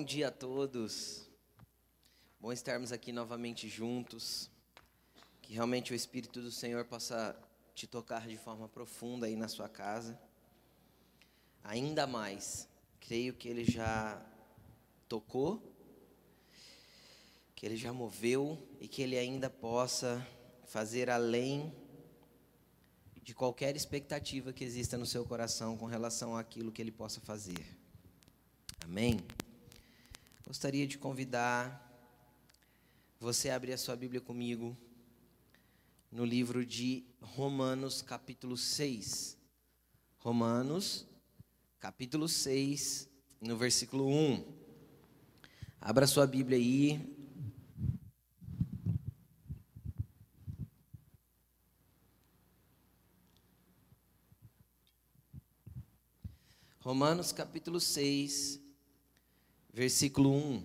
Bom dia a todos. Bom estarmos aqui novamente juntos. Que realmente o Espírito do Senhor possa te tocar de forma profunda aí na sua casa. Ainda mais, creio que Ele já tocou, que Ele já moveu e que Ele ainda possa fazer além de qualquer expectativa que exista no seu coração com relação àquilo que Ele possa fazer. Amém? Gostaria de convidar você a abrir a sua Bíblia comigo no livro de Romanos, capítulo 6. Romanos, capítulo 6, no versículo 1. Abra sua Bíblia aí. Romanos capítulo 6, versículo 1.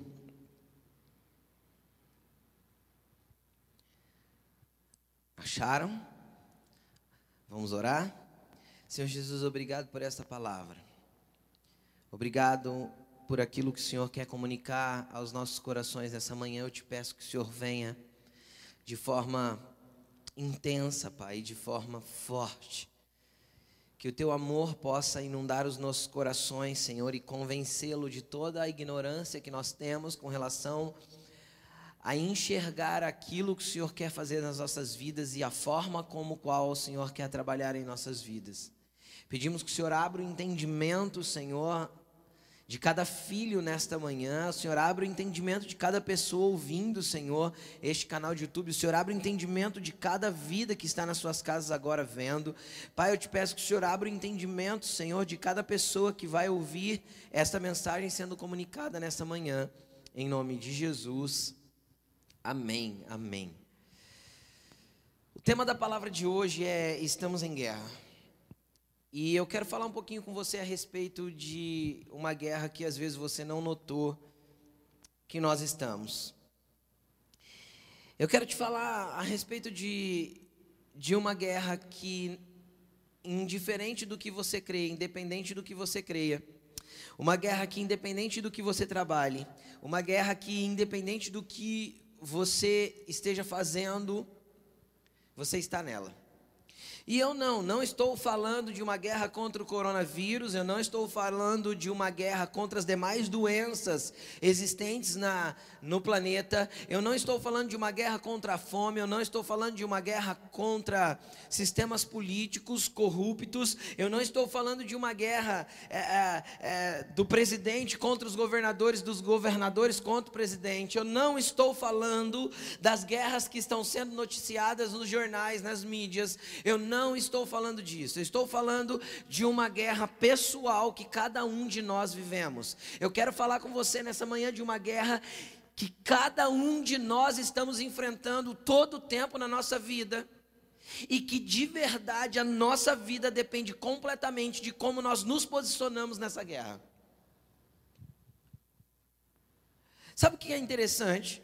Acharam? Vamos orar? Senhor Jesus, obrigado por esta palavra. Obrigado por aquilo que o Senhor quer comunicar aos nossos corações nessa manhã. Eu te peço que o Senhor venha de forma intensa, Pai, de forma forte que o teu amor possa inundar os nossos corações, Senhor, e convencê-lo de toda a ignorância que nós temos com relação a enxergar aquilo que o Senhor quer fazer nas nossas vidas e a forma como qual o Senhor quer trabalhar em nossas vidas. Pedimos que o Senhor abra o entendimento, Senhor, de cada filho nesta manhã. O Senhor abre o entendimento de cada pessoa ouvindo, Senhor, este canal de YouTube. O Senhor abre o entendimento de cada vida que está nas suas casas agora vendo. Pai, eu te peço que o Senhor abra o entendimento, Senhor, de cada pessoa que vai ouvir esta mensagem sendo comunicada nesta manhã. Em nome de Jesus. Amém. Amém. O tema da palavra de hoje é Estamos em Guerra. E eu quero falar um pouquinho com você a respeito de uma guerra que às vezes você não notou que nós estamos. Eu quero te falar a respeito de, de uma guerra que, indiferente do que você crê, independente do que você creia, uma guerra que, independente do que você trabalhe, uma guerra que, independente do que você esteja fazendo, você está nela. E eu não, não estou falando de uma guerra contra o coronavírus, eu não estou falando de uma guerra contra as demais doenças existentes na, no planeta, eu não estou falando de uma guerra contra a fome, eu não estou falando de uma guerra contra sistemas políticos corruptos, eu não estou falando de uma guerra é, é, é, do presidente contra os governadores, dos governadores contra o presidente, eu não estou falando das guerras que estão sendo noticiadas nos jornais, nas mídias, eu não não estou falando disso. Eu estou falando de uma guerra pessoal que cada um de nós vivemos. Eu quero falar com você nessa manhã de uma guerra que cada um de nós estamos enfrentando todo o tempo na nossa vida. E que de verdade a nossa vida depende completamente de como nós nos posicionamos nessa guerra. Sabe o que é interessante?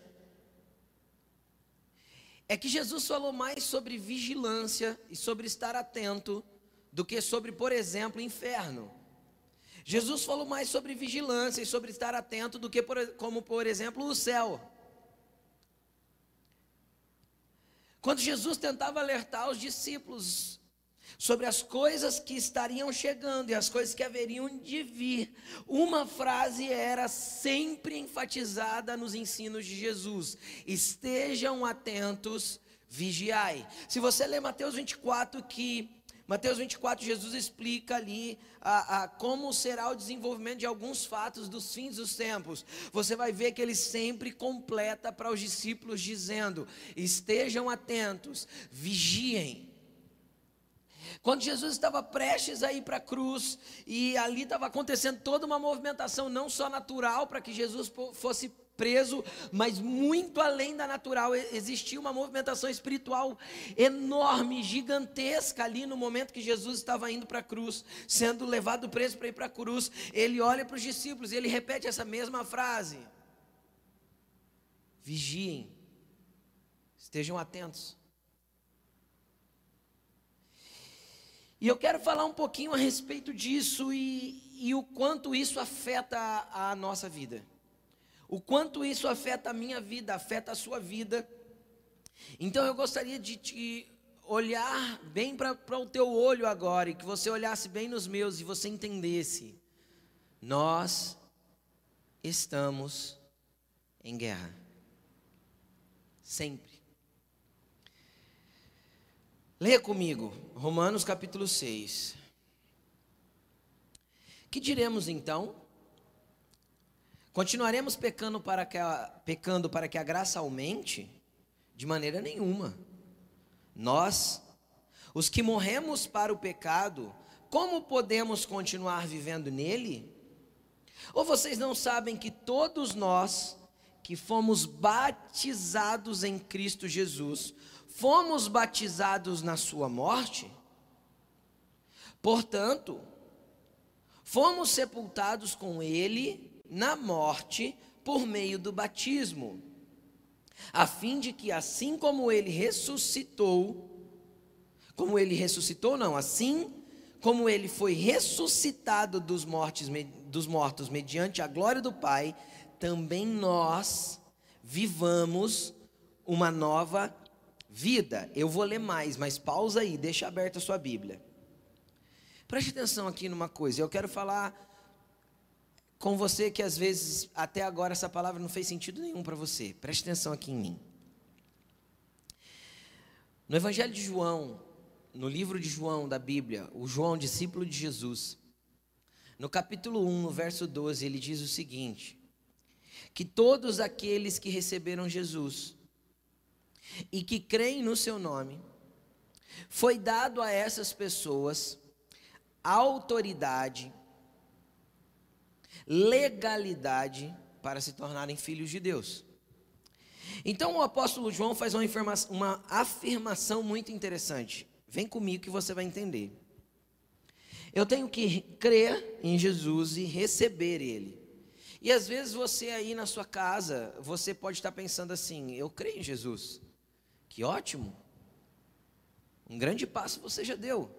É que Jesus falou mais sobre vigilância e sobre estar atento do que sobre, por exemplo, inferno. Jesus falou mais sobre vigilância e sobre estar atento do que, por, como por exemplo, o céu. Quando Jesus tentava alertar os discípulos sobre as coisas que estariam chegando e as coisas que haveriam de vir. Uma frase era sempre enfatizada nos ensinos de Jesus: estejam atentos, vigiai. Se você ler Mateus 24, que Mateus 24, Jesus explica ali a, a, como será o desenvolvimento de alguns fatos dos fins dos tempos. Você vai ver que ele sempre completa para os discípulos, dizendo: estejam atentos, vigiem. Quando Jesus estava prestes a ir para a cruz, e ali estava acontecendo toda uma movimentação, não só natural, para que Jesus fosse preso, mas muito além da natural, existia uma movimentação espiritual enorme, gigantesca ali no momento que Jesus estava indo para a cruz, sendo levado preso para ir para a cruz. Ele olha para os discípulos e ele repete essa mesma frase: Vigiem, estejam atentos. E eu quero falar um pouquinho a respeito disso e, e o quanto isso afeta a, a nossa vida. o quanto isso afeta a minha vida, afeta a sua vida. Então eu gostaria de te olhar bem para o teu olho agora e que você olhasse bem nos meus e você entendesse. Nós estamos em guerra. Sempre. Leia comigo, Romanos capítulo 6. Que diremos então? Continuaremos pecando para que a, pecando para que a graça aumente? De maneira nenhuma. Nós, os que morremos para o pecado, como podemos continuar vivendo nele? Ou vocês não sabem que todos nós que fomos batizados em Cristo Jesus, fomos batizados na sua morte? Portanto, fomos sepultados com ele na morte por meio do batismo, a fim de que assim como ele ressuscitou, como ele ressuscitou, não, assim como ele foi ressuscitado dos, mortes, dos mortos mediante a glória do Pai, também nós vivamos uma nova vida. Eu vou ler mais, mas pausa aí, deixa aberta a sua Bíblia. Preste atenção aqui numa coisa, eu quero falar com você que às vezes até agora essa palavra não fez sentido nenhum para você. Preste atenção aqui em mim. No Evangelho de João, no livro de João da Bíblia, o João, discípulo de Jesus, no capítulo 1, no verso 12, ele diz o seguinte: que todos aqueles que receberam Jesus e que creem no seu nome, foi dado a essas pessoas autoridade legalidade para se tornarem filhos de Deus. Então o apóstolo João faz uma, uma afirmação muito interessante. Vem comigo que você vai entender. Eu tenho que crer em Jesus e receber Ele. E às vezes você aí na sua casa, você pode estar pensando assim: eu creio em Jesus. Que ótimo. Um grande passo você já deu.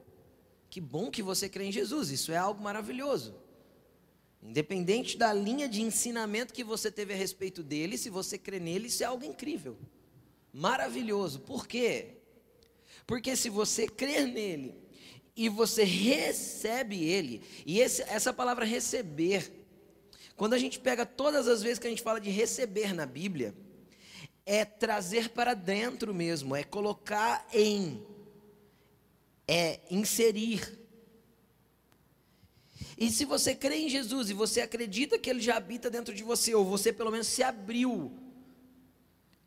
Que bom que você crê em Jesus. Isso é algo maravilhoso. Independente da linha de ensinamento que você teve a respeito dele, se você crê nele, isso é algo incrível, maravilhoso. Por quê? Porque se você crer nele e você recebe ele, e esse, essa palavra receber, quando a gente pega todas as vezes que a gente fala de receber na Bíblia, é trazer para dentro mesmo, é colocar em, é inserir. E se você crê em Jesus e você acredita que Ele já habita dentro de você, ou você pelo menos se abriu,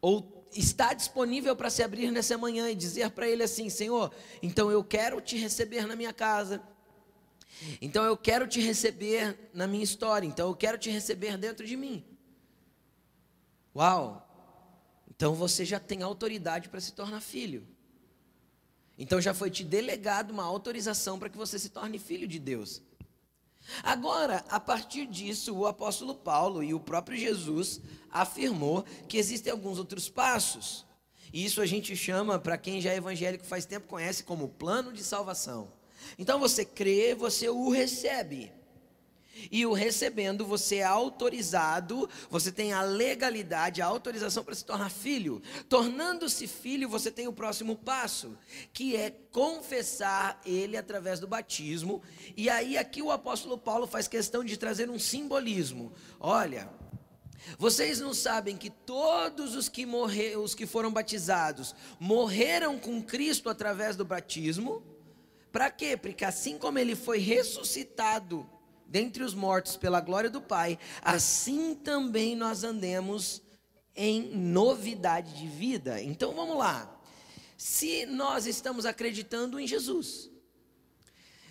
ou está disponível para se abrir nessa manhã e dizer para Ele assim: Senhor, então eu quero te receber na minha casa, então eu quero te receber na minha história, então eu quero te receber dentro de mim. Uau! Então você já tem autoridade para se tornar filho. Então já foi te delegado uma autorização para que você se torne filho de Deus. Agora, a partir disso, o apóstolo Paulo e o próprio Jesus afirmou que existem alguns outros passos. E isso a gente chama, para quem já é evangélico faz tempo, conhece como plano de salvação. Então você crê, você o recebe. E o recebendo, você é autorizado, você tem a legalidade, a autorização para se tornar filho. Tornando-se filho, você tem o próximo passo, que é confessar ele através do batismo. E aí, aqui o apóstolo Paulo faz questão de trazer um simbolismo. Olha, vocês não sabem que todos os que morreram, os que foram batizados, morreram com Cristo através do batismo? Para quê? Porque assim como ele foi ressuscitado dentre os mortos pela glória do Pai, assim também nós andemos em novidade de vida. Então vamos lá. Se nós estamos acreditando em Jesus,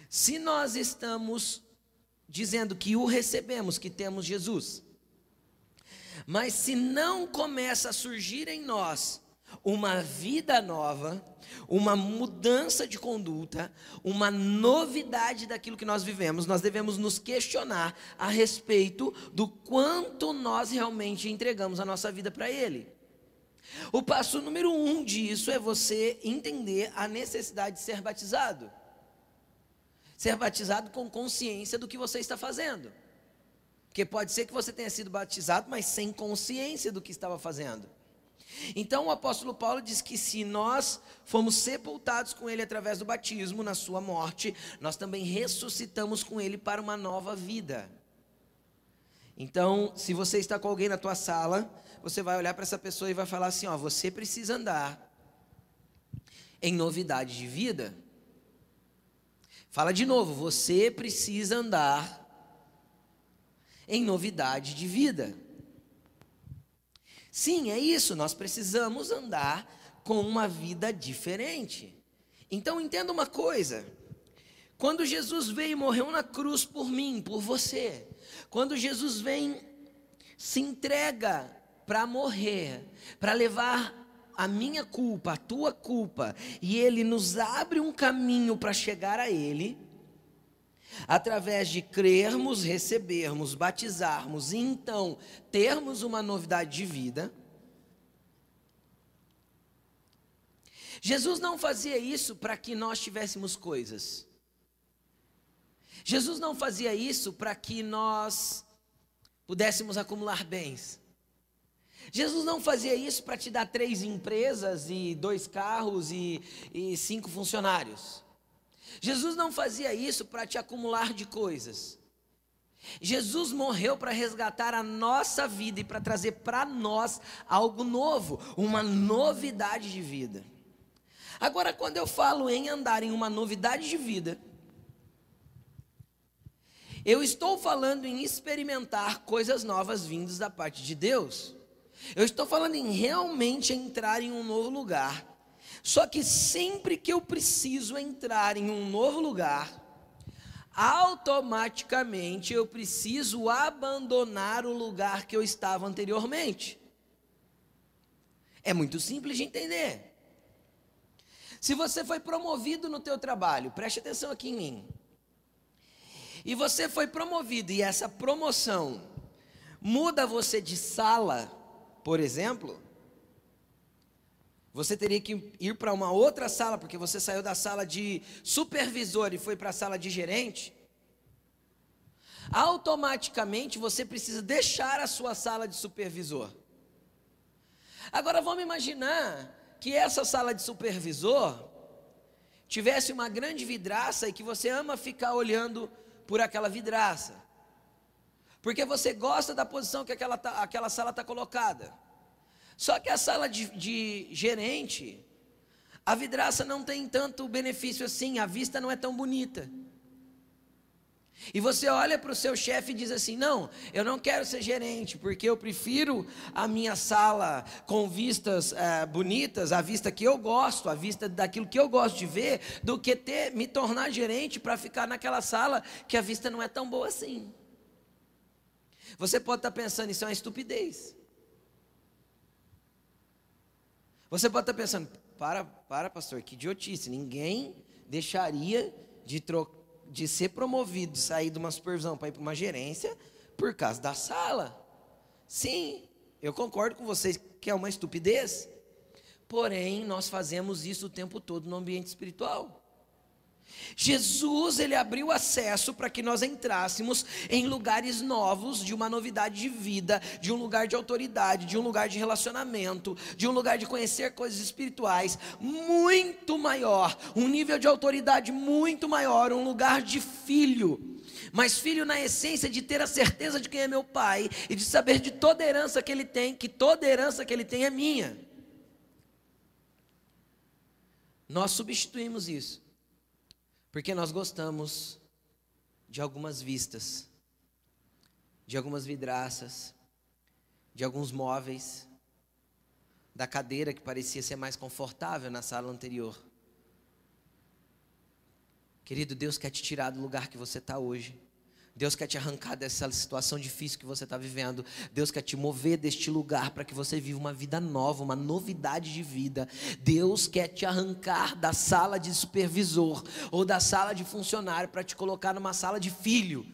se nós estamos dizendo que o recebemos, que temos Jesus, mas se não começa a surgir em nós uma vida nova, uma mudança de conduta, uma novidade daquilo que nós vivemos, nós devemos nos questionar a respeito do quanto nós realmente entregamos a nossa vida para Ele. O passo número um disso é você entender a necessidade de ser batizado. Ser batizado com consciência do que você está fazendo. Porque pode ser que você tenha sido batizado, mas sem consciência do que estava fazendo. Então o apóstolo Paulo diz que se nós fomos sepultados com ele através do batismo na sua morte, nós também ressuscitamos com ele para uma nova vida. Então, se você está com alguém na tua sala, você vai olhar para essa pessoa e vai falar assim, ó, você precisa andar em novidade de vida. Fala de novo, você precisa andar em novidade de vida. Sim, é isso, nós precisamos andar com uma vida diferente. Então entenda uma coisa: quando Jesus veio e morreu na cruz por mim, por você, quando Jesus vem, se entrega para morrer, para levar a minha culpa, a tua culpa, e Ele nos abre um caminho para chegar a Ele, através de crermos, recebermos, batizarmos e então termos uma novidade de vida. Jesus não fazia isso para que nós tivéssemos coisas. Jesus não fazia isso para que nós pudéssemos acumular bens. Jesus não fazia isso para te dar três empresas e dois carros e, e cinco funcionários. Jesus não fazia isso para te acumular de coisas. Jesus morreu para resgatar a nossa vida e para trazer para nós algo novo, uma novidade de vida. Agora, quando eu falo em andar em uma novidade de vida, eu estou falando em experimentar coisas novas vindas da parte de Deus. Eu estou falando em realmente entrar em um novo lugar só que sempre que eu preciso entrar em um novo lugar, automaticamente eu preciso abandonar o lugar que eu estava anteriormente. É muito simples de entender. Se você foi promovido no teu trabalho, preste atenção aqui em mim. E você foi promovido e essa promoção muda você de sala, por exemplo, você teria que ir para uma outra sala, porque você saiu da sala de supervisor e foi para a sala de gerente. Automaticamente você precisa deixar a sua sala de supervisor. Agora vamos imaginar que essa sala de supervisor tivesse uma grande vidraça e que você ama ficar olhando por aquela vidraça. Porque você gosta da posição que aquela, aquela sala está colocada. Só que a sala de, de gerente, a vidraça não tem tanto benefício assim, a vista não é tão bonita. E você olha para o seu chefe e diz assim: Não, eu não quero ser gerente, porque eu prefiro a minha sala com vistas é, bonitas, a vista que eu gosto, a vista daquilo que eu gosto de ver, do que ter, me tornar gerente para ficar naquela sala que a vista não é tão boa assim. Você pode estar pensando, isso é uma estupidez. Você pode estar pensando, para, para, pastor, que idiotice. Ninguém deixaria de, tro de ser promovido, sair de uma supervisão para ir para uma gerência por causa da sala. Sim, eu concordo com vocês que é uma estupidez. Porém, nós fazemos isso o tempo todo no ambiente espiritual. Jesus, ele abriu acesso para que nós entrássemos em lugares novos, de uma novidade de vida, de um lugar de autoridade, de um lugar de relacionamento, de um lugar de conhecer coisas espirituais muito maior, um nível de autoridade muito maior, um lugar de filho. Mas filho na essência de ter a certeza de quem é meu pai e de saber de toda herança que ele tem, que toda herança que ele tem é minha. Nós substituímos isso porque nós gostamos de algumas vistas, de algumas vidraças, de alguns móveis, da cadeira que parecia ser mais confortável na sala anterior. Querido, Deus quer te tirar do lugar que você está hoje. Deus quer te arrancar dessa situação difícil que você está vivendo. Deus quer te mover deste lugar para que você viva uma vida nova, uma novidade de vida. Deus quer te arrancar da sala de supervisor ou da sala de funcionário para te colocar numa sala de filho,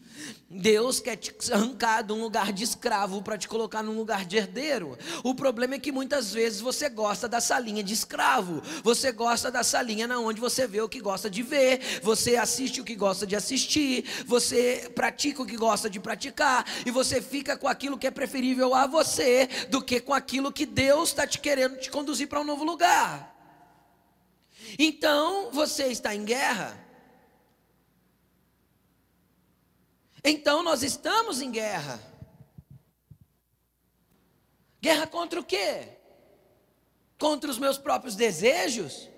Deus quer te arrancar de um lugar de escravo para te colocar num lugar de herdeiro. O problema é que muitas vezes você gosta da salinha de escravo. Você gosta da salinha na onde você vê o que gosta de ver, você assiste o que gosta de assistir, você pratica o que gosta de praticar e você fica com aquilo que é preferível a você do que com aquilo que Deus está te querendo te conduzir para um novo lugar. Então você está em guerra. Então nós estamos em guerra. Guerra contra o quê? Contra os meus próprios desejos?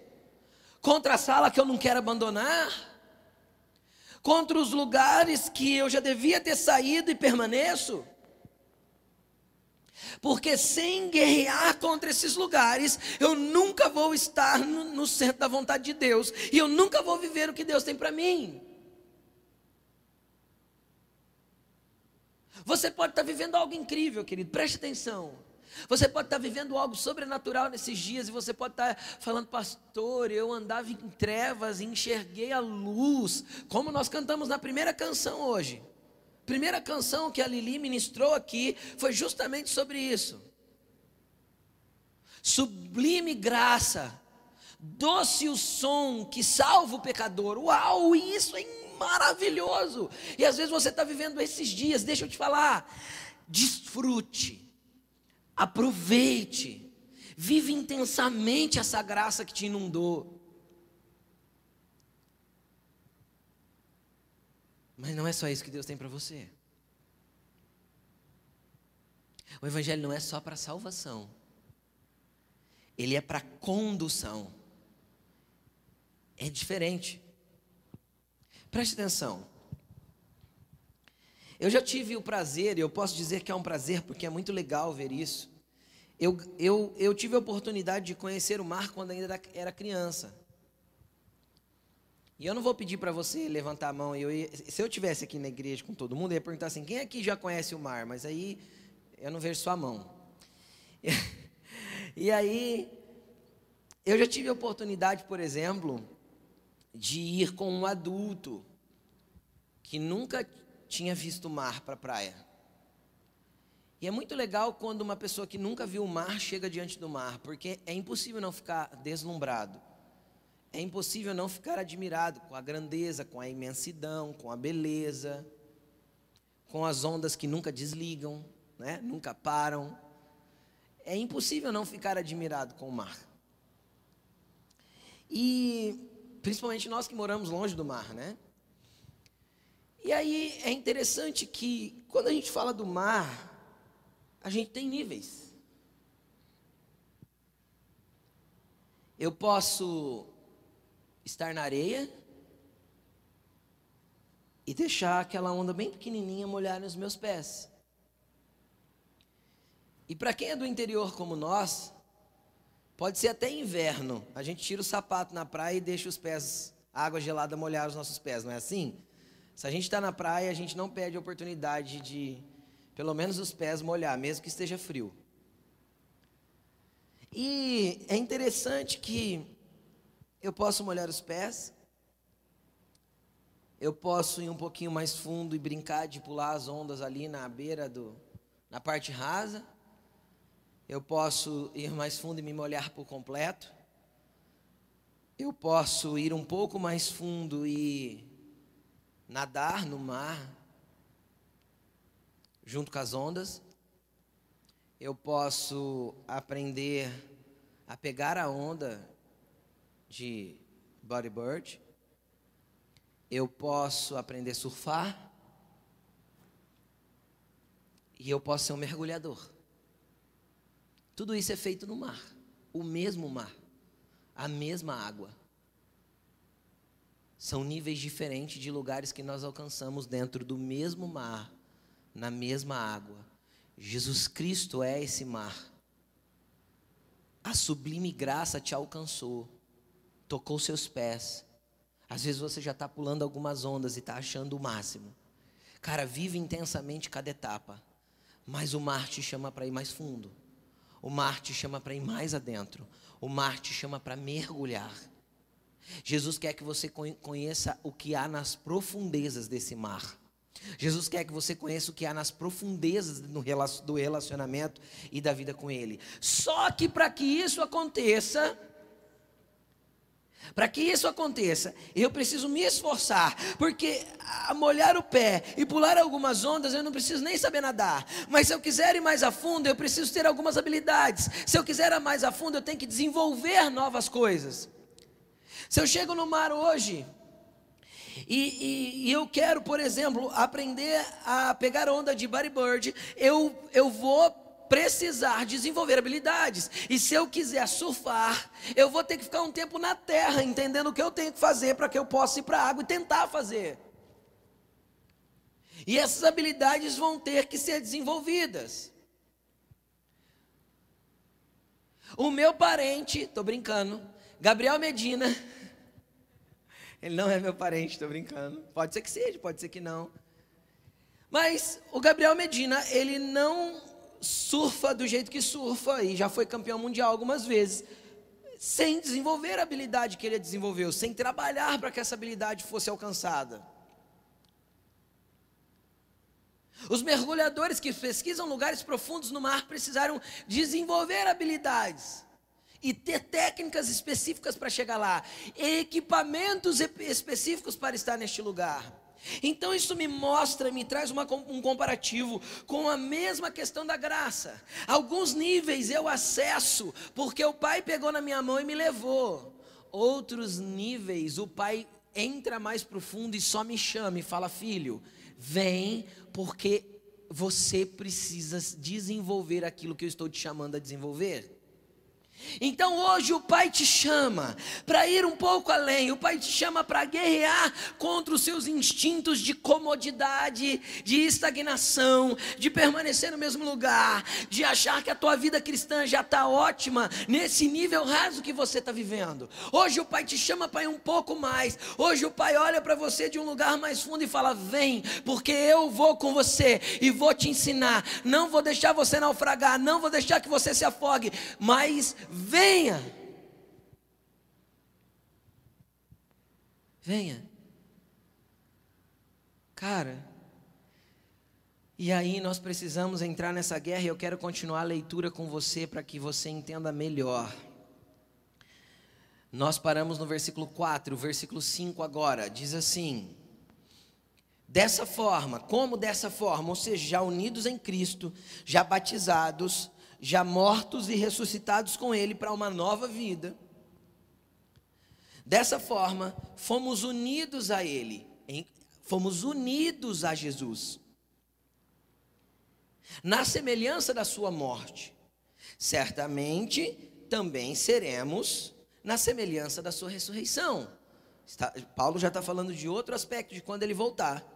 Contra a sala que eu não quero abandonar? Contra os lugares que eu já devia ter saído e permaneço? Porque sem guerrear contra esses lugares, eu nunca vou estar no, no centro da vontade de Deus, e eu nunca vou viver o que Deus tem para mim. Você pode estar vivendo algo incrível, querido, preste atenção. Você pode estar vivendo algo sobrenatural nesses dias e você pode estar falando, pastor, eu andava em trevas e enxerguei a luz, como nós cantamos na primeira canção hoje. Primeira canção que a Lili ministrou aqui foi justamente sobre isso. Sublime graça, doce o som que salva o pecador. Uau, isso é maravilhoso. E às vezes você está vivendo esses dias, deixa eu te falar. Desfrute, aproveite, vive intensamente essa graça que te inundou. Mas não é só isso que Deus tem para você. O Evangelho não é só para salvação, ele é para condução. É diferente. Preste atenção. Eu já tive o prazer, e eu posso dizer que é um prazer porque é muito legal ver isso. Eu, eu, eu tive a oportunidade de conhecer o mar quando ainda era criança. E eu não vou pedir para você levantar a mão. Eu ia, se eu tivesse aqui na igreja com todo mundo, eu ia perguntar assim: quem aqui já conhece o mar? Mas aí eu não vejo sua mão. E, e aí, eu já tive a oportunidade, por exemplo, de ir com um adulto que nunca tinha visto o mar para a praia. E é muito legal quando uma pessoa que nunca viu o mar chega diante do mar, porque é impossível não ficar deslumbrado. É impossível não ficar admirado com a grandeza, com a imensidão, com a beleza, com as ondas que nunca desligam, né? nunca param. É impossível não ficar admirado com o mar. E Principalmente nós que moramos longe do mar, né? E aí é interessante que quando a gente fala do mar, a gente tem níveis. Eu posso estar na areia e deixar aquela onda bem pequenininha molhar nos meus pés. E para quem é do interior como nós, Pode ser até inverno. A gente tira o sapato na praia e deixa os pés, a água gelada molhar os nossos pés, não é assim? Se a gente está na praia, a gente não perde a oportunidade de, pelo menos, os pés molhar, mesmo que esteja frio. E é interessante que eu posso molhar os pés, eu posso ir um pouquinho mais fundo e brincar de pular as ondas ali na beira do, na parte rasa eu posso ir mais fundo e me molhar por completo. Eu posso ir um pouco mais fundo e nadar no mar, junto com as ondas. Eu posso aprender a pegar a onda de bodyboard. Eu posso aprender a surfar. E eu posso ser um mergulhador. Tudo isso é feito no mar, o mesmo mar, a mesma água. São níveis diferentes de lugares que nós alcançamos dentro do mesmo mar, na mesma água. Jesus Cristo é esse mar. A sublime graça te alcançou, tocou seus pés. Às vezes você já está pulando algumas ondas e está achando o máximo. Cara, vive intensamente cada etapa, mas o mar te chama para ir mais fundo. O mar te chama para ir mais adentro. O mar te chama para mergulhar. Jesus quer que você conheça o que há nas profundezas desse mar. Jesus quer que você conheça o que há nas profundezas do relacionamento e da vida com Ele. Só que para que isso aconteça, para que isso aconteça, eu preciso me esforçar, porque molhar o pé e pular algumas ondas, eu não preciso nem saber nadar. Mas se eu quiser ir mais a fundo, eu preciso ter algumas habilidades. Se eu quiser ir mais a fundo, eu tenho que desenvolver novas coisas. Se eu chego no mar hoje, e, e, e, eu quero, por exemplo, aprender a pegar onda de bodyboard, eu, eu vou precisar desenvolver habilidades. E se eu quiser surfar, eu vou ter que ficar um tempo na terra, entendendo o que eu tenho que fazer para que eu possa ir para a água e tentar fazer. E essas habilidades vão ter que ser desenvolvidas. O meu parente, estou brincando, Gabriel Medina, ele não é meu parente, estou brincando. Pode ser que seja, pode ser que não. Mas o Gabriel Medina, ele não surfa do jeito que surfa e já foi campeão mundial algumas vezes, sem desenvolver a habilidade que ele desenvolveu, sem trabalhar para que essa habilidade fosse alcançada. Os mergulhadores que pesquisam lugares profundos no mar precisaram desenvolver habilidades e ter técnicas específicas para chegar lá, equipamentos específicos para estar neste lugar. Então isso me mostra, me traz uma, um comparativo com a mesma questão da graça. Alguns níveis eu acesso porque o Pai pegou na minha mão e me levou. Outros níveis o Pai entra mais profundo e só me chama e fala: Filho, vem porque você precisa desenvolver aquilo que eu estou te chamando a desenvolver. Então hoje o Pai te chama para ir um pouco além, o Pai te chama para guerrear contra os seus instintos de comodidade, de estagnação, de permanecer no mesmo lugar, de achar que a tua vida cristã já está ótima nesse nível raso que você está vivendo. Hoje o Pai te chama para ir um pouco mais, hoje o Pai olha para você de um lugar mais fundo e fala: Vem, porque eu vou com você e vou te ensinar, não vou deixar você naufragar, não vou deixar que você se afogue, mas venha. Venha. Cara, e aí nós precisamos entrar nessa guerra e eu quero continuar a leitura com você para que você entenda melhor. Nós paramos no versículo 4, o versículo 5 agora, diz assim: Dessa forma, como dessa forma, ou seja, já unidos em Cristo, já batizados, já mortos e ressuscitados com Ele para uma nova vida. Dessa forma, fomos unidos a Ele, fomos unidos a Jesus, na semelhança da Sua morte. Certamente também seremos na semelhança da Sua ressurreição. Está, Paulo já está falando de outro aspecto, de quando ele voltar.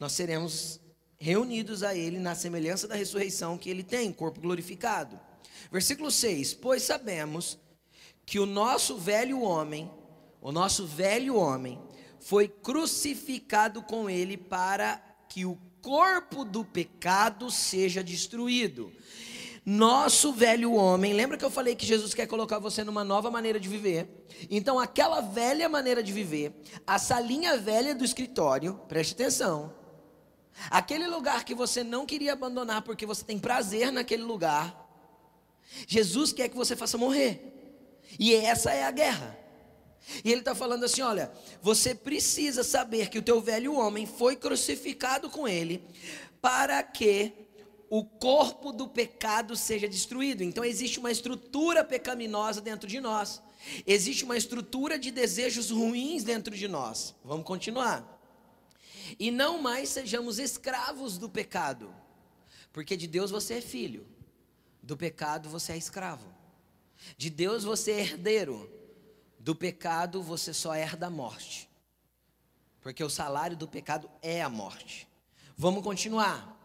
Nós seremos reunidos a Ele na semelhança da ressurreição que Ele tem, corpo glorificado. Versículo 6: Pois sabemos que o nosso velho homem, o nosso velho homem, foi crucificado com Ele para que o corpo do pecado seja destruído. Nosso velho homem, lembra que eu falei que Jesus quer colocar você numa nova maneira de viver? Então, aquela velha maneira de viver, a salinha velha do escritório, preste atenção, Aquele lugar que você não queria abandonar porque você tem prazer naquele lugar, Jesus quer que você faça morrer. E essa é a guerra. E ele está falando assim: olha, você precisa saber que o teu velho homem foi crucificado com ele, para que o corpo do pecado seja destruído. Então existe uma estrutura pecaminosa dentro de nós. Existe uma estrutura de desejos ruins dentro de nós. Vamos continuar e não mais sejamos escravos do pecado, porque de Deus você é filho, do pecado você é escravo, de Deus você é herdeiro, do pecado você só herda a morte, porque o salário do pecado é a morte. Vamos continuar.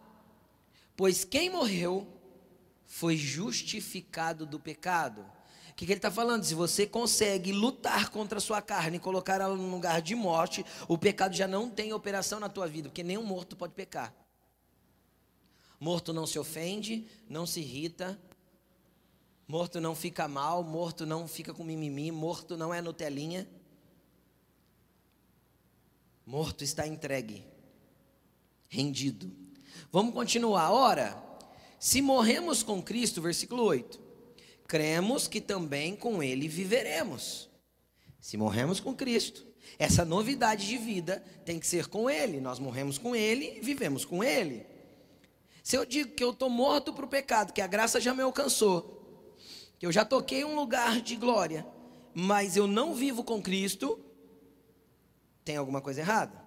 Pois quem morreu foi justificado do pecado que, que ele está falando? Se você consegue lutar contra a sua carne e colocar ela num lugar de morte, o pecado já não tem operação na tua vida, porque nenhum morto pode pecar. Morto não se ofende, não se irrita, morto não fica mal, morto não fica com mimimi, morto não é Nutelinha. Morto está entregue. rendido. Vamos continuar. Ora, se morremos com Cristo, versículo 8, cremos que também com Ele viveremos. Se morremos com Cristo, essa novidade de vida tem que ser com Ele. Nós morremos com Ele vivemos com Ele. Se eu digo que eu estou morto para o pecado, que a graça já me alcançou, que eu já toquei um lugar de glória, mas eu não vivo com Cristo, tem alguma coisa errada.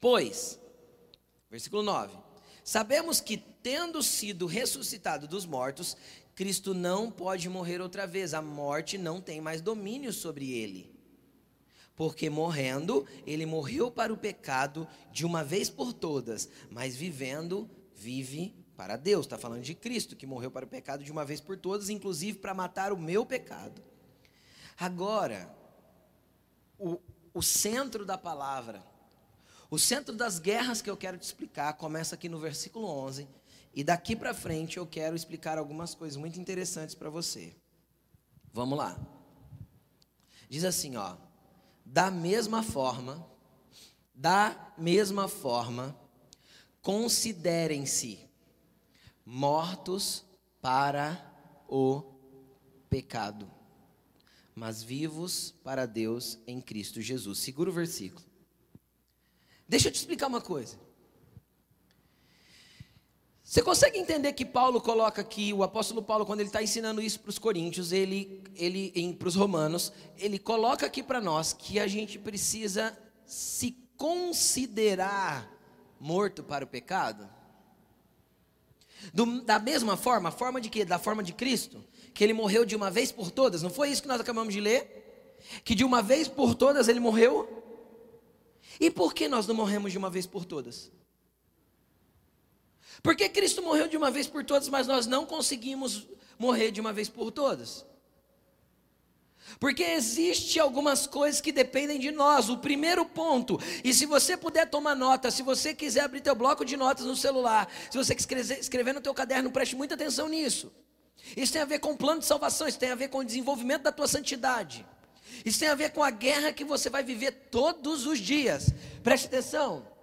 Pois, versículo 9: Sabemos que, tendo sido ressuscitado dos mortos, Cristo não pode morrer outra vez, a morte não tem mais domínio sobre ele. Porque morrendo, ele morreu para o pecado de uma vez por todas, mas vivendo, vive para Deus. Está falando de Cristo, que morreu para o pecado de uma vez por todas, inclusive para matar o meu pecado. Agora, o, o centro da palavra, o centro das guerras que eu quero te explicar, começa aqui no versículo 11 e daqui para frente eu quero explicar algumas coisas muito interessantes para você. Vamos lá. Diz assim, ó: Da mesma forma, da mesma forma, considerem-se mortos para o pecado, mas vivos para Deus em Cristo Jesus. Segura o versículo. Deixa eu te explicar uma coisa. Você consegue entender que Paulo coloca aqui, o apóstolo Paulo, quando ele está ensinando isso para os coríntios, ele, ele para os romanos, ele coloca aqui para nós que a gente precisa se considerar morto para o pecado? Do, da mesma forma, a forma de quê? Da forma de Cristo, que ele morreu de uma vez por todas, não foi isso que nós acabamos de ler? Que de uma vez por todas ele morreu? E por que nós não morremos de uma vez por todas? Porque Cristo morreu de uma vez por todas, mas nós não conseguimos morrer de uma vez por todas. Porque existe algumas coisas que dependem de nós. O primeiro ponto, e se você puder tomar nota, se você quiser abrir teu bloco de notas no celular, se você escrever, escrever no teu caderno, preste muita atenção nisso. Isso tem a ver com o plano de salvação, isso tem a ver com o desenvolvimento da tua santidade. Isso tem a ver com a guerra que você vai viver todos os dias. Preste atenção.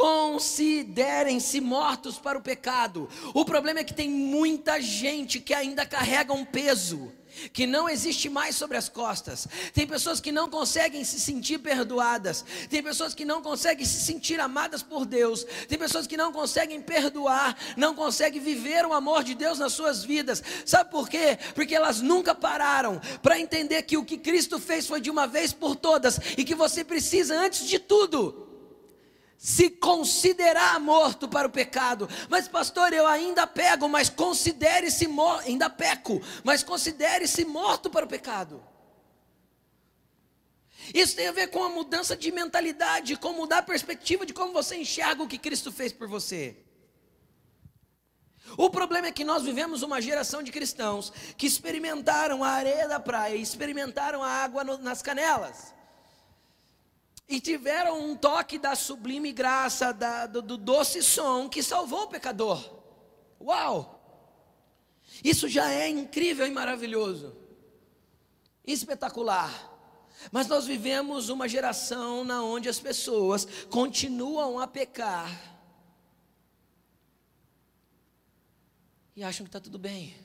Considerem-se mortos para o pecado. O problema é que tem muita gente que ainda carrega um peso que não existe mais sobre as costas. Tem pessoas que não conseguem se sentir perdoadas. Tem pessoas que não conseguem se sentir amadas por Deus. Tem pessoas que não conseguem perdoar, não conseguem viver o amor de Deus nas suas vidas. Sabe por quê? Porque elas nunca pararam para entender que o que Cristo fez foi de uma vez por todas e que você precisa antes de tudo se considerar morto para o pecado. Mas pastor, eu ainda pego, mas considere-se morto, ainda peco, mas considere-se morto para o pecado. Isso tem a ver com a mudança de mentalidade, com mudar a perspectiva de como você enxerga o que Cristo fez por você. O problema é que nós vivemos uma geração de cristãos que experimentaram a areia da praia, experimentaram a água no, nas canelas e tiveram um toque da sublime graça, da, do, do doce som que salvou o pecador. Uau! Isso já é incrível e maravilhoso, espetacular. Mas nós vivemos uma geração na onde as pessoas continuam a pecar e acham que está tudo bem.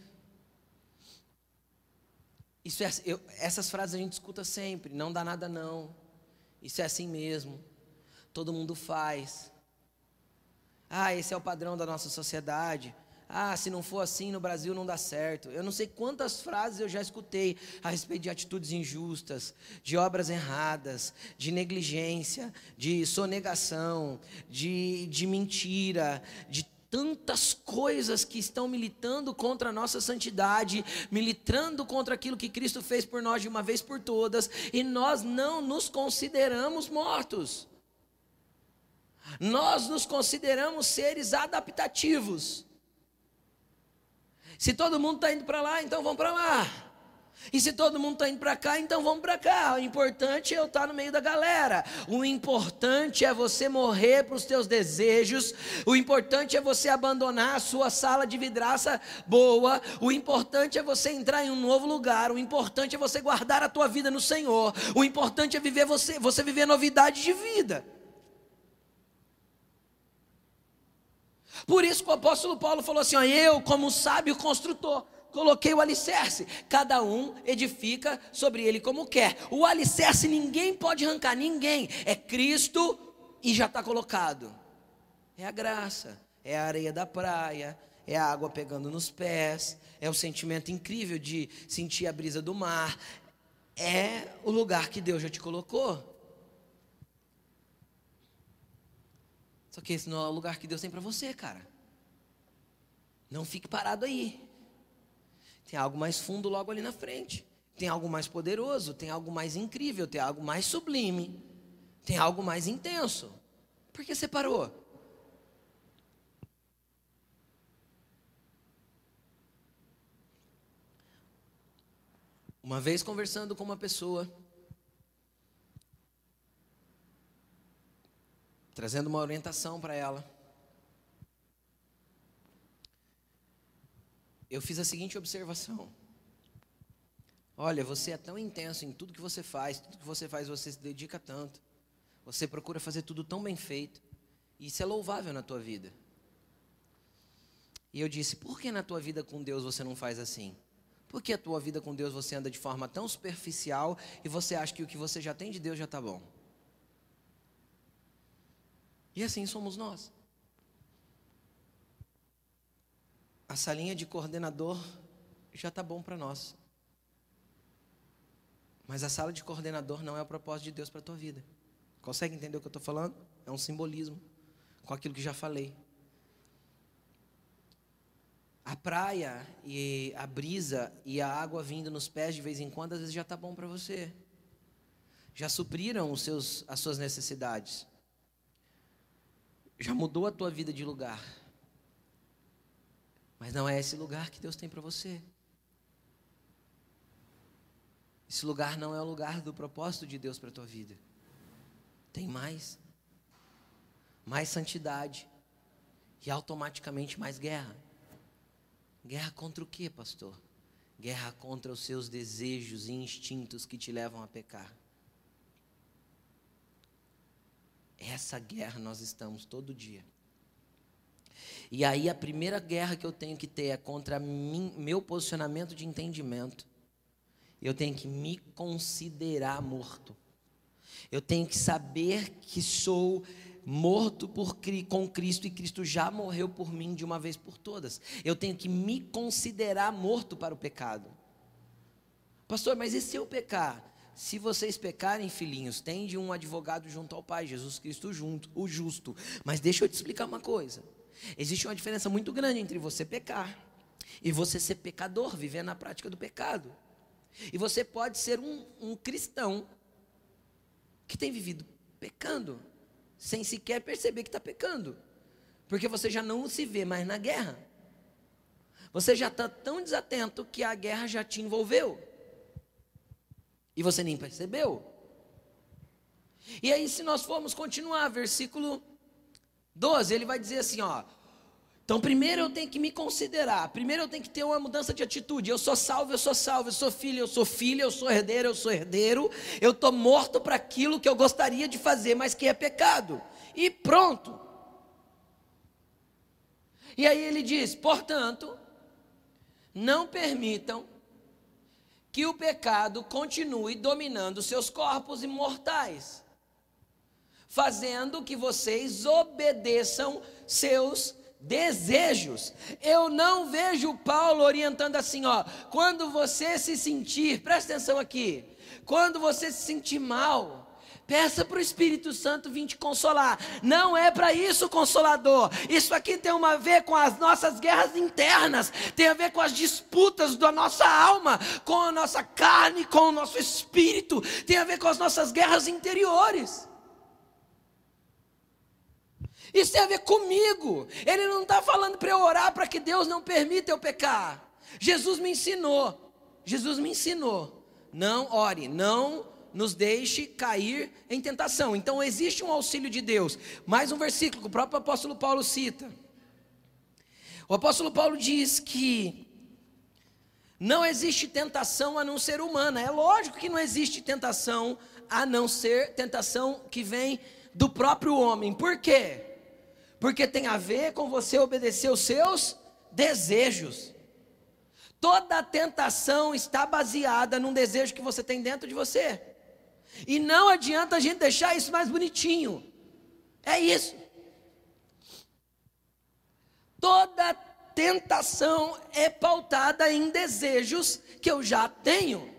Isso é, eu, essas frases a gente escuta sempre. Não dá nada não. Isso é assim mesmo. Todo mundo faz. Ah, esse é o padrão da nossa sociedade. Ah, se não for assim no Brasil não dá certo. Eu não sei quantas frases eu já escutei a respeito de atitudes injustas, de obras erradas, de negligência, de sonegação, de, de mentira, de tantas coisas que estão militando contra a nossa santidade, militando contra aquilo que Cristo fez por nós de uma vez por todas, e nós não nos consideramos mortos. Nós nos consideramos seres adaptativos. Se todo mundo está indo para lá, então vamos para lá. E se todo mundo está indo para cá, então vamos para cá. O importante é eu estar tá no meio da galera. O importante é você morrer para os teus desejos. O importante é você abandonar a sua sala de vidraça boa. O importante é você entrar em um novo lugar. O importante é você guardar a tua vida no Senhor. O importante é viver você, você viver novidade de vida. Por isso que o apóstolo Paulo falou assim: ó, eu, como sábio construtor, coloquei o alicerce, cada um edifica sobre ele como quer. O alicerce ninguém pode arrancar, ninguém. É Cristo e já está colocado. É a graça, é a areia da praia, é a água pegando nos pés, é o sentimento incrível de sentir a brisa do mar. É o lugar que Deus já te colocou. Só que esse não é o lugar que Deus tem para você, cara. Não fique parado aí. Tem algo mais fundo logo ali na frente. Tem algo mais poderoso, tem algo mais incrível, tem algo mais sublime, tem algo mais intenso. Por que você parou? Uma vez conversando com uma pessoa, trazendo uma orientação para ela. Eu fiz a seguinte observação: Olha, você é tão intenso em tudo que você faz, tudo que você faz você se dedica tanto. Você procura fazer tudo tão bem feito. E isso é louvável na tua vida. E eu disse: Por que na tua vida com Deus você não faz assim? Por que a tua vida com Deus você anda de forma tão superficial e você acha que o que você já tem de Deus já está bom? E assim somos nós. A salinha de coordenador já está bom para nós. Mas a sala de coordenador não é o propósito de Deus para a tua vida. Consegue entender o que eu estou falando? É um simbolismo com aquilo que já falei. A praia e a brisa e a água vindo nos pés de vez em quando, às vezes já está bom para você. Já supriram os seus, as suas necessidades já mudou a tua vida de lugar. Mas não é esse lugar que Deus tem para você. Esse lugar não é o lugar do propósito de Deus para a tua vida. Tem mais. Mais santidade. E automaticamente mais guerra. Guerra contra o que, pastor? Guerra contra os seus desejos e instintos que te levam a pecar. Essa guerra nós estamos todo dia. E aí a primeira guerra que eu tenho que ter é contra mim, meu posicionamento de entendimento. Eu tenho que me considerar morto. Eu tenho que saber que sou morto por, com Cristo e Cristo já morreu por mim de uma vez por todas. Eu tenho que me considerar morto para o pecado. Pastor, mas e se eu pecar? Se vocês pecarem, filhinhos, tende um advogado junto ao Pai, Jesus Cristo junto, o justo. Mas deixa eu te explicar uma coisa. Existe uma diferença muito grande entre você pecar e você ser pecador, viver na prática do pecado. E você pode ser um, um cristão que tem vivido pecando, sem sequer perceber que está pecando, porque você já não se vê mais na guerra. Você já está tão desatento que a guerra já te envolveu. E você nem percebeu. E aí, se nós formos continuar, versículo 12, ele vai dizer assim: ó. Então, primeiro eu tenho que me considerar, primeiro eu tenho que ter uma mudança de atitude. Eu sou salvo, eu sou salvo, eu sou filho, eu sou filho, eu sou herdeiro, eu sou herdeiro. Eu estou morto para aquilo que eu gostaria de fazer, mas que é pecado. E pronto. E aí ele diz: portanto, não permitam que o pecado continue dominando seus corpos imortais, fazendo que vocês obedeçam seus desejos. Eu não vejo Paulo orientando assim, ó, quando você se sentir, presta atenção aqui, quando você se sentir mal, Peça para o Espírito Santo vir te consolar. Não é para isso, consolador. Isso aqui tem uma a ver com as nossas guerras internas, tem a ver com as disputas da nossa alma, com a nossa carne, com o nosso espírito, tem a ver com as nossas guerras interiores. Isso tem a ver comigo. Ele não está falando para eu orar para que Deus não permita eu pecar. Jesus me ensinou. Jesus me ensinou. Não ore, não nos deixe cair em tentação. Então existe um auxílio de Deus. Mais um versículo que o próprio apóstolo Paulo cita. O apóstolo Paulo diz que não existe tentação a não ser humana. É lógico que não existe tentação a não ser tentação que vem do próprio homem. Por quê? Porque tem a ver com você obedecer os seus desejos. Toda tentação está baseada num desejo que você tem dentro de você. E não adianta a gente deixar isso mais bonitinho. É isso. Toda tentação é pautada em desejos que eu já tenho.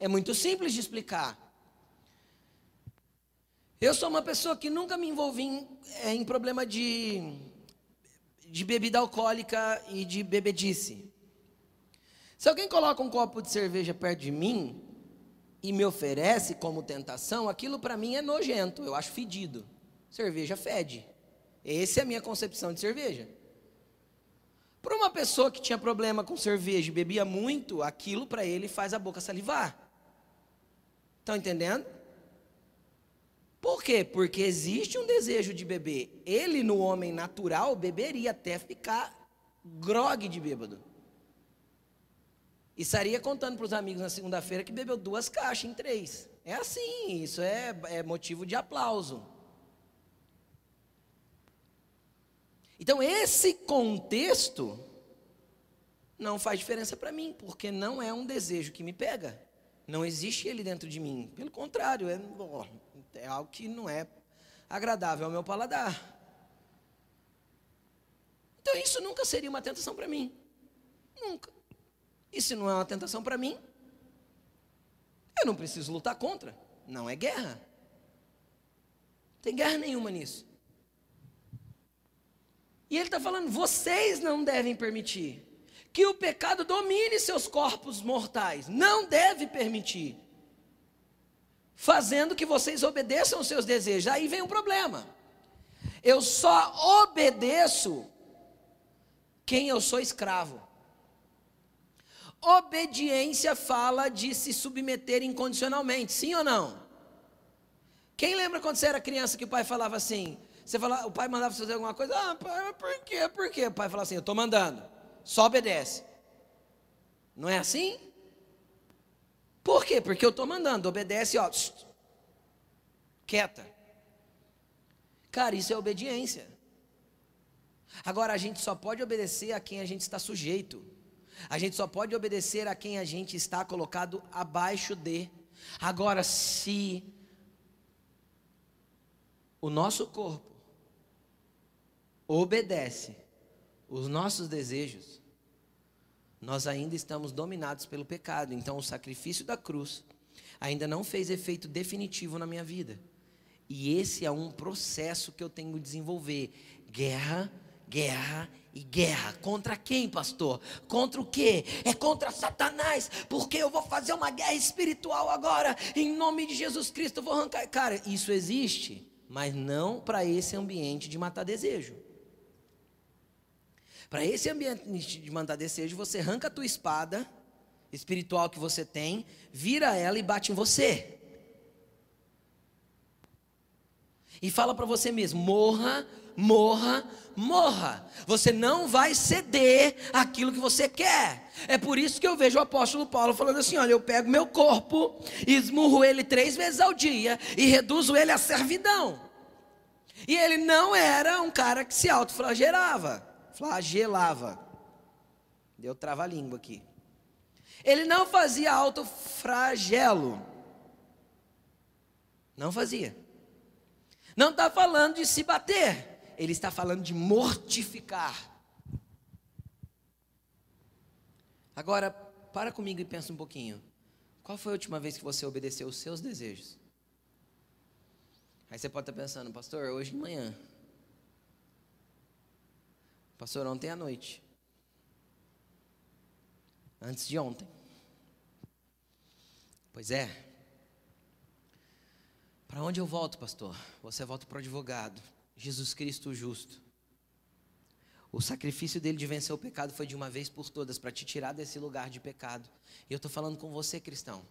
É muito simples de explicar. Eu sou uma pessoa que nunca me envolvi em, é, em problema de, de bebida alcoólica e de bebedice. Se alguém coloca um copo de cerveja perto de mim e me oferece como tentação, aquilo para mim é nojento, eu acho fedido. Cerveja fede. Essa é a minha concepção de cerveja. Para uma pessoa que tinha problema com cerveja e bebia muito, aquilo para ele faz a boca salivar. Estão entendendo? Por quê? Porque existe um desejo de beber. Ele, no homem natural, beberia até ficar grogue de bêbado. E estaria contando para os amigos na segunda-feira que bebeu duas caixas em três. É assim, isso é, é motivo de aplauso. Então, esse contexto não faz diferença para mim, porque não é um desejo que me pega. Não existe ele dentro de mim. Pelo contrário, é, é algo que não é agradável ao meu paladar. Então, isso nunca seria uma tentação para mim. Nunca. E se não é uma tentação para mim, eu não preciso lutar contra. Não é guerra. Não tem guerra nenhuma nisso. E ele está falando: vocês não devem permitir que o pecado domine seus corpos mortais. Não deve permitir. Fazendo que vocês obedeçam aos seus desejos. Aí vem um problema. Eu só obedeço quem eu sou escravo. Obediência fala de se submeter incondicionalmente, sim ou não? Quem lembra quando você era criança que o pai falava assim: você fala, o pai mandava fazer alguma coisa, ah, pai, por quê? Por quê? O pai fala assim, eu estou mandando, só obedece. Não é assim? Por quê? Porque eu estou mandando, obedece, ó, quieta. Cara, isso é obediência. Agora, a gente só pode obedecer a quem a gente está sujeito. A gente só pode obedecer a quem a gente está colocado abaixo de. Agora, se o nosso corpo obedece os nossos desejos, nós ainda estamos dominados pelo pecado. Então, o sacrifício da cruz ainda não fez efeito definitivo na minha vida. E esse é um processo que eu tenho que desenvolver. Guerra, guerra e guerra. Contra quem, pastor? Contra o quê? É contra Satanás, porque eu vou fazer uma guerra espiritual agora, em nome de Jesus Cristo, eu vou arrancar. Cara, isso existe, mas não para esse ambiente de matar desejo. Para esse ambiente de mandar desejo, você arranca a tua espada espiritual que você tem, vira ela e bate em você. E fala para você mesmo: morra, morra, morra. Você não vai ceder aquilo que você quer. É por isso que eu vejo o apóstolo Paulo falando assim: olha, eu pego meu corpo, esmurro ele três vezes ao dia e reduzo ele à servidão. E ele não era um cara que se autoflagelava flagelava. Deu trava-língua aqui. Ele não fazia autofragelo. Não fazia. Não está falando de se bater. Ele está falando de mortificar. Agora, para comigo e pensa um pouquinho. Qual foi a última vez que você obedeceu os seus desejos? Aí você pode estar pensando, pastor, hoje de manhã. Pastor, ontem à noite. Antes de ontem. Pois é. Para onde eu volto, pastor? Você volta para o advogado. Jesus Cristo o justo. O sacrifício dele de vencer o pecado foi de uma vez por todas para te tirar desse lugar de pecado. E eu estou falando com você, cristão.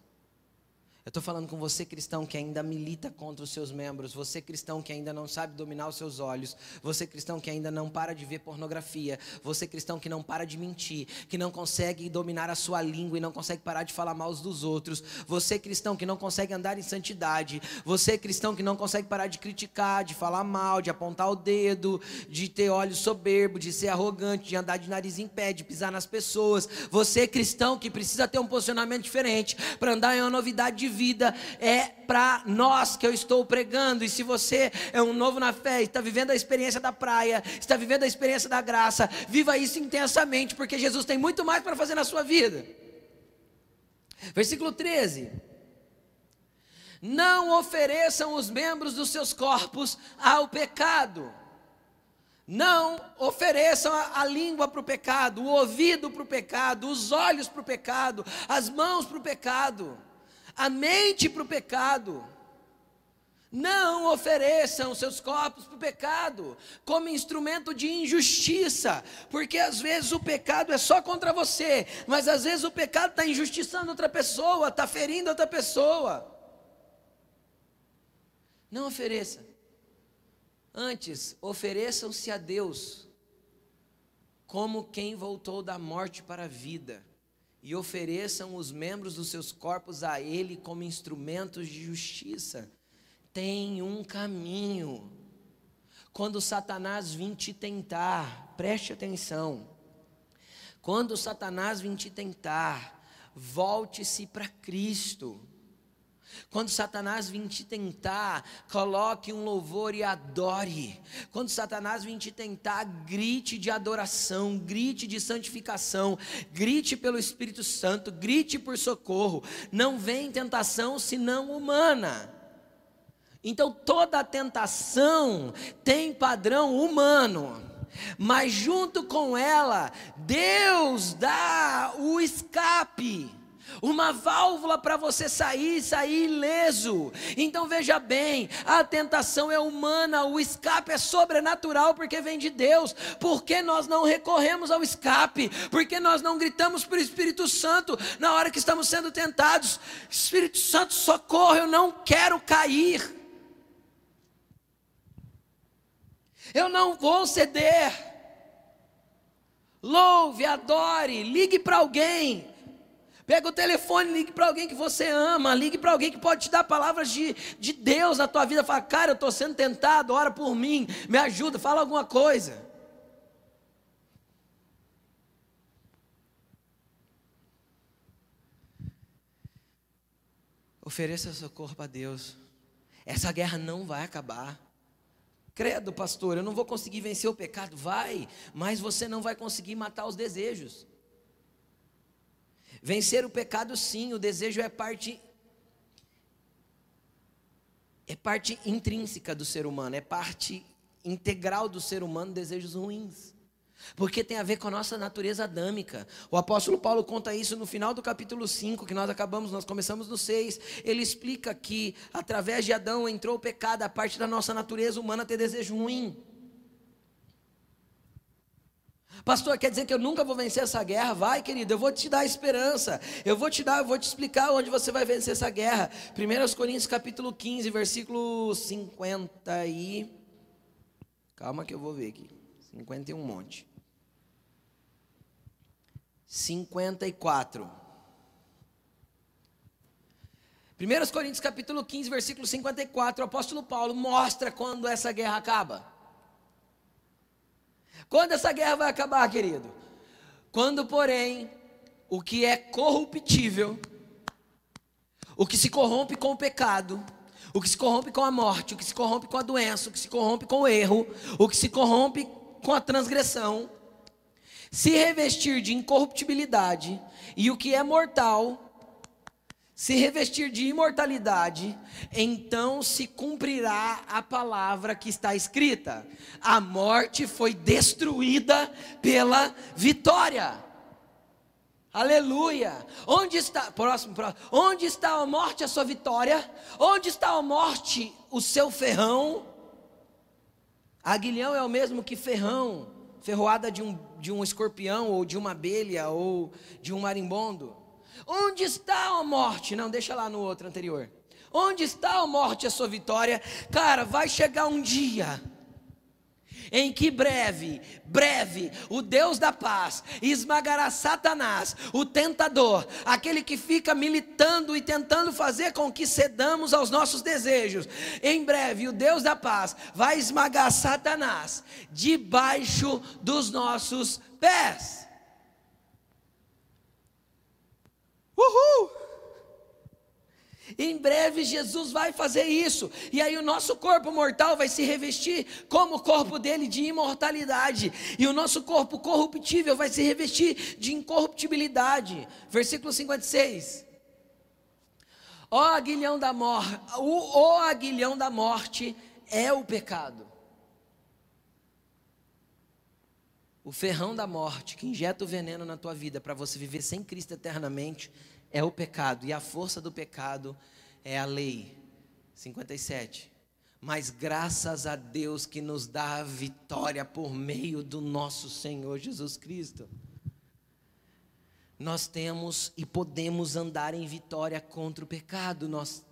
Eu estou falando com você, cristão, que ainda milita contra os seus membros, você, cristão, que ainda não sabe dominar os seus olhos, você, cristão, que ainda não para de ver pornografia, você, cristão, que não para de mentir, que não consegue dominar a sua língua e não consegue parar de falar mal dos outros, você, cristão, que não consegue andar em santidade, você, cristão, que não consegue parar de criticar, de falar mal, de apontar o dedo, de ter olhos soberbo, de ser arrogante, de andar de nariz em pé, de pisar nas pessoas, você, cristão, que precisa ter um posicionamento diferente para andar em uma novidade de vida é para nós que eu estou pregando. E se você é um novo na fé, está vivendo a experiência da praia, está vivendo a experiência da graça, viva isso intensamente, porque Jesus tem muito mais para fazer na sua vida. Versículo 13. Não ofereçam os membros dos seus corpos ao pecado. Não ofereçam a, língua para o pecado, o ouvido para o pecado, os olhos para o pecado, as mãos para o pecado a mente para o pecado. Não ofereçam seus corpos para o pecado como instrumento de injustiça, porque às vezes o pecado é só contra você, mas às vezes o pecado está injustiçando outra pessoa, está ferindo outra pessoa. Não ofereça. Antes, ofereçam-se a Deus como quem voltou da morte para a vida e ofereçam os membros dos seus corpos a Ele como instrumentos de justiça. Tem um caminho. Quando Satanás vir te tentar, preste atenção. Quando Satanás vir te tentar, volte-se para Cristo. Quando Satanás vir te tentar, coloque um louvor e adore. Quando Satanás vir te tentar, grite de adoração, grite de santificação, grite pelo Espírito Santo, grite por socorro. Não vem tentação senão humana. Então toda tentação tem padrão humano. Mas junto com ela, Deus dá o escape uma válvula para você sair, sair ileso. Então veja bem, a tentação é humana, o escape é sobrenatural porque vem de Deus. Por que nós não recorremos ao escape? Por que nós não gritamos para o Espírito Santo na hora que estamos sendo tentados? Espírito Santo, socorro, eu não quero cair. Eu não vou ceder. Louve, adore, ligue para alguém, Pega o telefone, ligue para alguém que você ama, ligue para alguém que pode te dar palavras de, de Deus na tua vida. Fala, cara, eu estou sendo tentado, ora por mim, me ajuda, fala alguma coisa. Ofereça seu corpo a Deus. Essa guerra não vai acabar. Credo, pastor, eu não vou conseguir vencer o pecado. Vai, mas você não vai conseguir matar os desejos. Vencer o pecado, sim, o desejo é parte é parte intrínseca do ser humano, é parte integral do ser humano desejos ruins. Porque tem a ver com a nossa natureza adâmica. O apóstolo Paulo conta isso no final do capítulo 5, que nós acabamos, nós começamos no 6. Ele explica que através de Adão entrou o pecado, a parte da nossa natureza humana ter desejo ruim. Pastor, quer dizer que eu nunca vou vencer essa guerra? Vai, querido, eu vou te dar esperança. Eu vou te dar, eu vou te explicar onde você vai vencer essa guerra. 1 Coríntios capítulo 15, versículo 50 e Calma que eu vou ver aqui. 50 e um monte. 54. 1 Coríntios capítulo 15, versículo 54, o apóstolo Paulo mostra quando essa guerra acaba. Quando essa guerra vai acabar, querido? Quando, porém, o que é corruptível, o que se corrompe com o pecado, o que se corrompe com a morte, o que se corrompe com a doença, o que se corrompe com o erro, o que se corrompe com a transgressão, se revestir de incorruptibilidade, e o que é mortal, se revestir de imortalidade, então se cumprirá a palavra que está escrita: a morte foi destruída pela vitória. Aleluia! Onde está, próximo, próximo, onde está a morte, a sua vitória? Onde está a morte, o seu ferrão? Aguilhão é o mesmo que ferrão, ferroada de um, de um escorpião, ou de uma abelha, ou de um marimbondo. Onde está a morte? Não, deixa lá no outro anterior. Onde está a morte, a sua vitória? Cara, vai chegar um dia em que breve, breve, o Deus da paz esmagará Satanás, o tentador, aquele que fica militando e tentando fazer com que cedamos aos nossos desejos. Em breve, o Deus da paz vai esmagar Satanás debaixo dos nossos pés. Uhul! Em breve Jesus vai fazer isso, e aí o nosso corpo mortal vai se revestir como o corpo dele de imortalidade, e o nosso corpo corruptível vai se revestir de incorruptibilidade. Versículo 56. Ó aguilhão da morte, o, o aguilhão da morte é o pecado. O ferrão da morte que injeta o veneno na tua vida para você viver sem Cristo eternamente é o pecado, e a força do pecado é a lei. 57. Mas graças a Deus que nos dá a vitória por meio do nosso Senhor Jesus Cristo. Nós temos e podemos andar em vitória contra o pecado. Nós,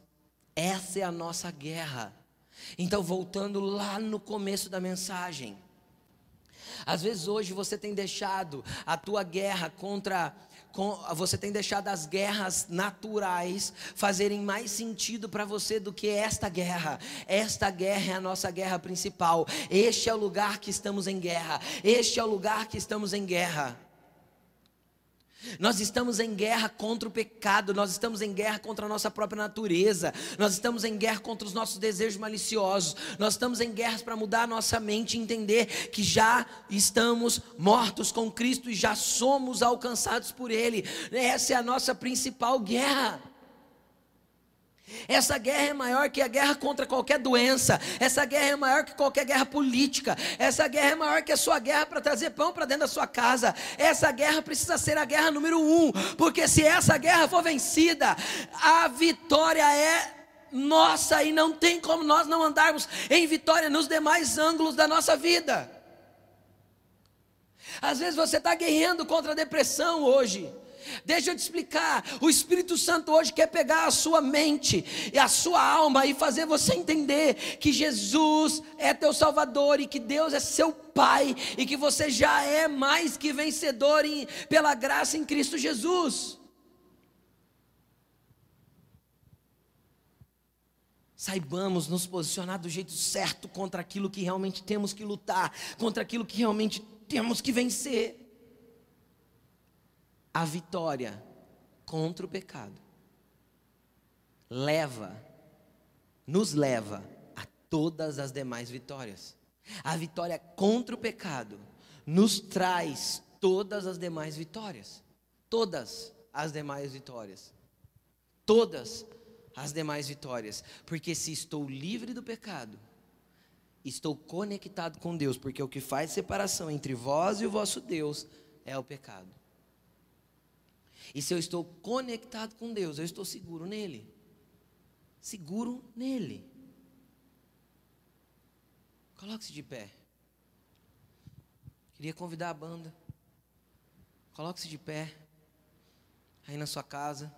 essa é a nossa guerra. Então, voltando lá no começo da mensagem. Às vezes hoje você tem deixado a tua guerra contra você tem deixado as guerras naturais fazerem mais sentido para você do que esta guerra. Esta guerra é a nossa guerra principal. Este é o lugar que estamos em guerra. Este é o lugar que estamos em guerra. Nós estamos em guerra contra o pecado, nós estamos em guerra contra a nossa própria natureza, nós estamos em guerra contra os nossos desejos maliciosos, nós estamos em guerras para mudar a nossa mente e entender que já estamos mortos com Cristo e já somos alcançados por Ele. Essa é a nossa principal guerra. Essa guerra é maior que a guerra contra qualquer doença. Essa guerra é maior que qualquer guerra política. Essa guerra é maior que a sua guerra para trazer pão para dentro da sua casa. Essa guerra precisa ser a guerra número um, porque se essa guerra for vencida, a vitória é nossa e não tem como nós não andarmos em vitória nos demais ângulos da nossa vida. Às vezes você está guerreando contra a depressão hoje. Deixa eu te explicar. O Espírito Santo hoje quer pegar a sua mente e a sua alma e fazer você entender que Jesus é teu Salvador e que Deus é seu Pai e que você já é mais que vencedor em, pela graça em Cristo Jesus. Saibamos nos posicionar do jeito certo contra aquilo que realmente temos que lutar, contra aquilo que realmente temos que vencer a vitória contra o pecado leva, nos leva a todas as demais vitórias. A vitória contra o pecado nos traz todas as demais vitórias. Todas as demais vitórias. Todas as demais vitórias. Porque se estou livre do pecado, estou conectado com Deus, porque o que faz separação entre vós e o vosso Deus é o pecado. E se eu estou conectado com Deus, eu estou seguro nele. Seguro nele. Coloque-se de pé. Queria convidar a banda. Coloque-se de pé. Aí na sua casa.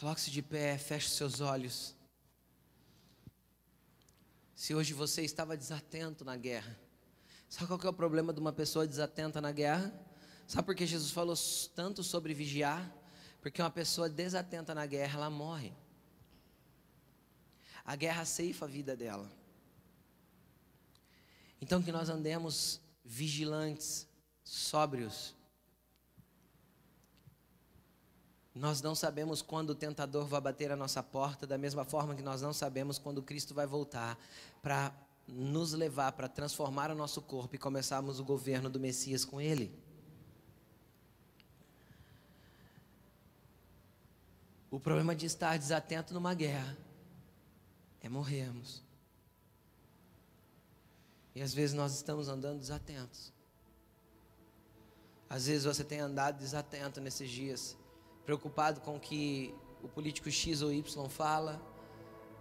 Coloque-se de pé, feche seus olhos. Se hoje você estava desatento na guerra, sabe qual é o problema de uma pessoa desatenta na guerra? Sabe por que Jesus falou tanto sobre vigiar? Porque uma pessoa desatenta na guerra, ela morre. A guerra ceifa a vida dela. Então que nós andemos vigilantes, sóbrios, Nós não sabemos quando o tentador vai bater a nossa porta, da mesma forma que nós não sabemos quando Cristo vai voltar para nos levar, para transformar o nosso corpo e começarmos o governo do Messias com Ele. O problema de estar desatento numa guerra é morrermos. E às vezes nós estamos andando desatentos. Às vezes você tem andado desatento nesses dias preocupado com o que o político X ou Y fala,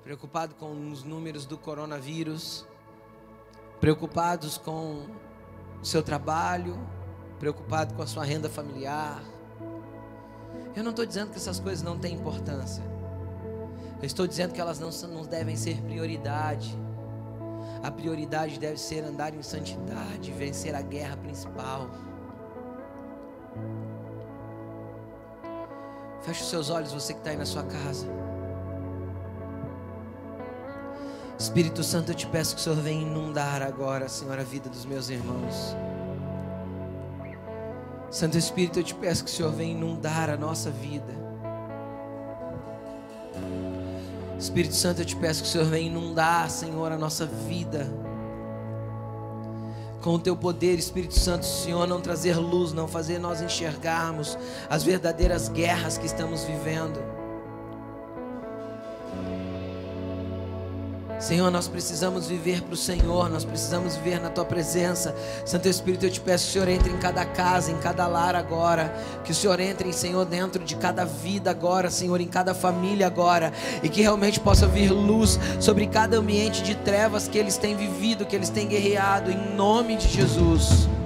preocupado com os números do coronavírus, preocupados com o seu trabalho, preocupado com a sua renda familiar. Eu não estou dizendo que essas coisas não têm importância. Eu estou dizendo que elas não, não devem ser prioridade. A prioridade deve ser andar em santidade, vencer a guerra principal. Feche os seus olhos, você que está aí na sua casa. Espírito Santo, eu te peço que o Senhor venha inundar agora, Senhor, a vida dos meus irmãos. Santo Espírito, eu te peço que o Senhor venha inundar a nossa vida. Espírito Santo, eu te peço que o Senhor venha inundar, Senhor, a nossa vida. Com o teu poder, Espírito Santo, Senhor, não trazer luz, não fazer nós enxergarmos as verdadeiras guerras que estamos vivendo. Senhor, nós precisamos viver para o Senhor, nós precisamos viver na Tua presença. Santo Espírito, eu te peço que o Senhor entre em cada casa, em cada lar agora. Que o Senhor entre, Senhor, dentro de cada vida agora, Senhor, em cada família agora. E que realmente possa vir luz sobre cada ambiente de trevas que eles têm vivido, que eles têm guerreado, em nome de Jesus.